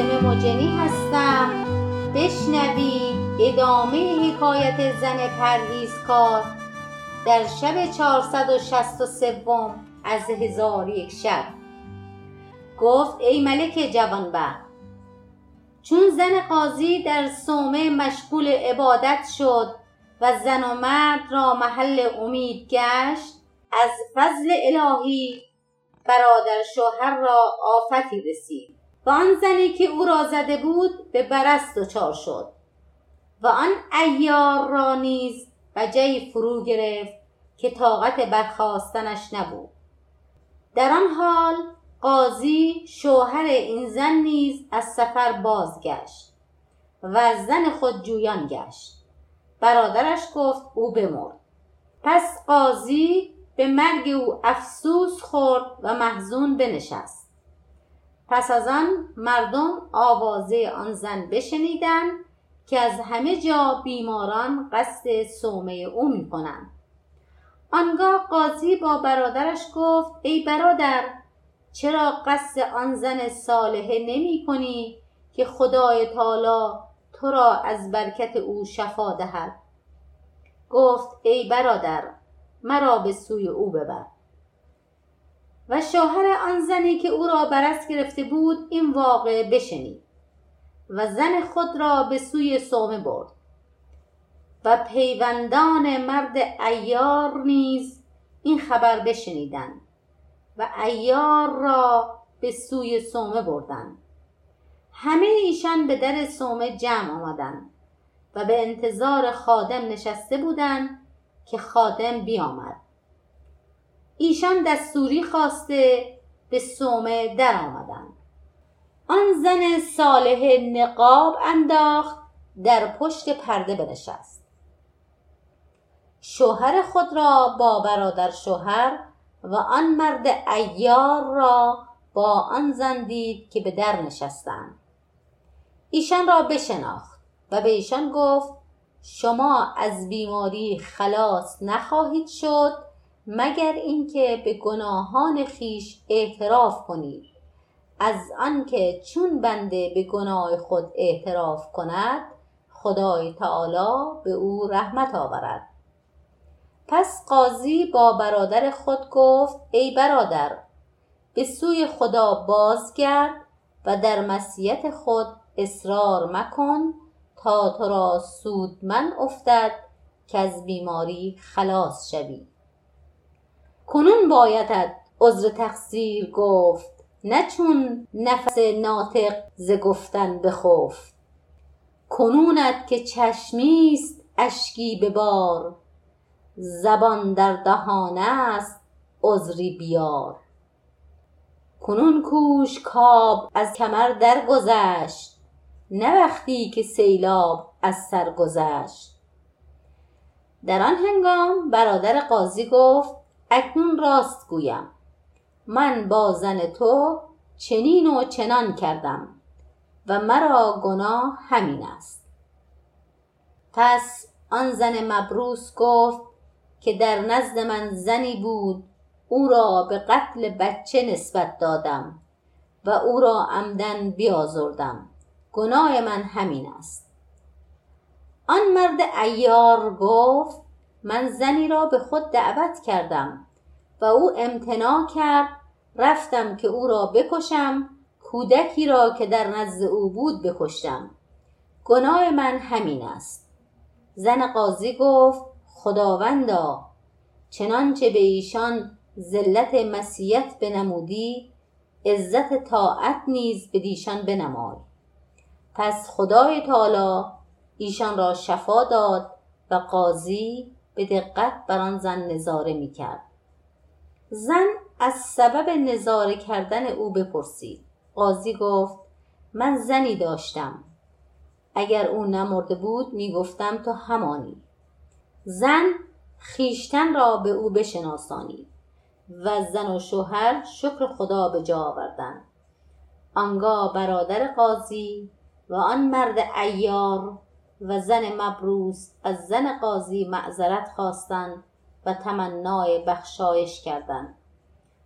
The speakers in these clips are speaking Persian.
فاطمه مجنی هستم. بشنوید ادامه حکایت زن پرهیزکار در شب چهارصد و شست و سوم از هزار یک شب. گفت ای ملک جوانبخت چون زن قاضی در صومعه مشغول عبادت شد و زن و مرد را محل امید گشت از فضل الهی برادر شوهر را آفتی رسید. و آن زنی که او را زده بود به برست دچار شد و آن ایار را نیز بجی فرو گرفت که طاقت برخواستنش نبود. در آن حال قاضی شوهر این زن نیز از سفر بازگشت و زن خود جویان گشت. برادرش گفت او بمرد. پس قاضی به مرگ او افسوس خورد و محزون بنشست. پس از آن مردم آوازه آن زن بشنیدند که از همه جا بیماران قصد صومه او می کنند آنگاه قاضی با برادرش گفت ای برادر چرا قصد آن زن صالحه نمی کنی که خدای تعالی تو را از برکت او شفا دهد؟ گفت ای برادر مرا به سوی او ببر. و شوهر آن زنی که او را برست گرفته بود این واقعه بشنید و زن خود را به سوی صومه برد و پیوندان مرد ایار نیز این خبر بشنیدند و ایار را به سوی صومه بردند. همه ایشان به در صومه جمع آمدند و به انتظار خادم نشسته بودند که خادم بیامد. ایشان دستوری خواسته به صومه در آمدند آن زن صالح نقاب انداخت در پشت پرده بنشست. شوهر خود را با برادر شوهر و آن مرد ایار را با آن زن دید که به در نشستند. ایشان را بشناخت و به ایشان گفت شما از بیماری خلاص نخواهید شد مگر اینکه به گناهان خیش اعتراف کنید از آنکه چون بنده به گناه خود اعتراف کند خدای تعالی به او رحمت آورد. پس قاضی با برادر خود گفت ای برادر به سوی خدا بازگرد و در مسیت خود اصرار مکن تا تو را سودمند افتد که از بیماری خلاص شوی. کنون بایدت عذر تقصیر گفت نه چون نفس ناطق ز گفتن بخفت. کنونت که چشمی است اشکی به بار زبان در دهان است عذری بیار. کنون کوش کآب از کمر درگذشت نه وقتی که سیلاب از سر گذشت. در آن هنگام برادر قاضی گفت اکنون راست گویم. من با زن تو چنین و چنان کردم و مرا گناه همین است. پس آن زن مبروس گفت که در نزد من زنی بود او را به قتل بچه نسبت دادم و او را عمدا بیازردم. گناه من همین است. آن مرد ایار گفت من زنی را به خود دعوت کردم و او امتناع کرد رفتم که او را بکشم کودکی را که در نزد او بود بکشتم. گناه من همین است. زن قاضی گفت خداوندا چنانچه به ایشان ذلت مسیت بنمودی عزت طاعت نیز بدیشان بنمای. پس خدای تعالی ایشان را شفا داد و قاضی به دقت بر آن زن نظاره می کرد. زن از سبب نظاره کردن او بپرسید. قاضی گفت من زنی داشتم. اگر او نمرده بود می‌گفتم تو همانی. زن خویشتن را به او بشناسانید و زن و شوهر شکر خدا به جا آوردند آنگاه برادر قاضی و آن مرد ایار و زن مبروس از زن قاضی معذرت خواستند و تمنای بخشایش کردند.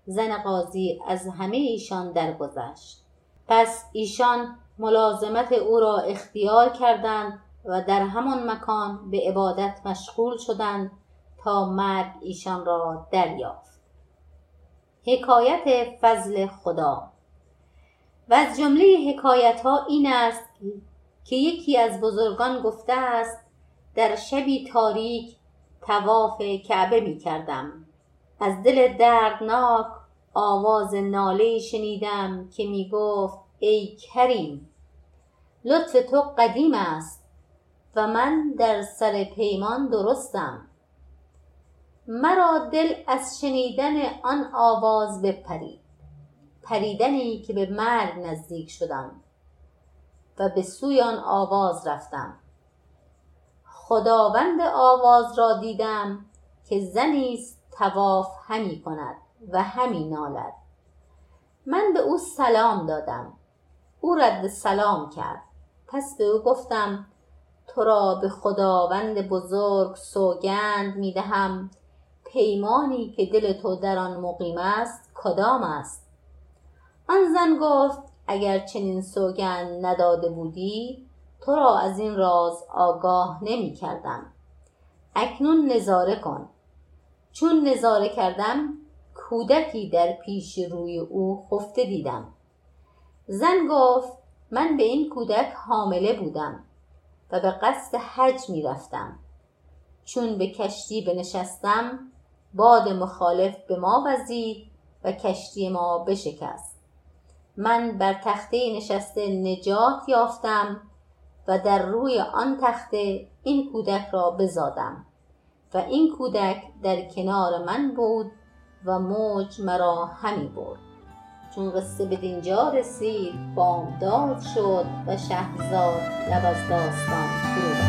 زن قاضی از همه ایشان درگذشت. پس ایشان ملازمت او را اختیار کردند و در همان مکان به عبادت مشغول شدند تا مرگ ایشان را دریافت. حکایت فضل خدا. و از جمله حکایت ها این است که یکی از بزرگان گفته است در شبی تاریک تواف کعبه می کردم. از دل دردناک آواز ناله شنیدم که می گفت ای کریم لطف تو قدیم است و من در سر پیمان درستم. مرا دل از شنیدن آن آواز بپرید. پریدنی که به مرگ نزدیک شدم. و به سوی آن آواز رفتم. خداوند آواز را دیدم که زنی است طواف همی کند و همی نالد. من به او سلام دادم. او رد سلام کرد. پس به او گفتم تو را به خداوند بزرگ سوگند می دهم. پیمانی که دل تو در آن مقیم است کدام است؟ آن زن گفت اگر چنین سوگند نداده بودی تو را از این راز آگاه نمی کردم. اکنون نظاره کن. چون نظاره کردم کودکی در پیش روی او خفته دیدم. زن گفت من به این کودک حامله بودم و به قصد حج می رفتم. چون به کشتی بنشستم باد مخالف به ما وزید و کشتی ما بشکست. من بر تخته نشسته نجات یافتم و در روی آن تخته این کودک را بزادم و این کودک در کنار من بود و موج مرا همی برد. چون قصه به دینجا رسید بامداد شد و شهرزاد لب از داستان فرو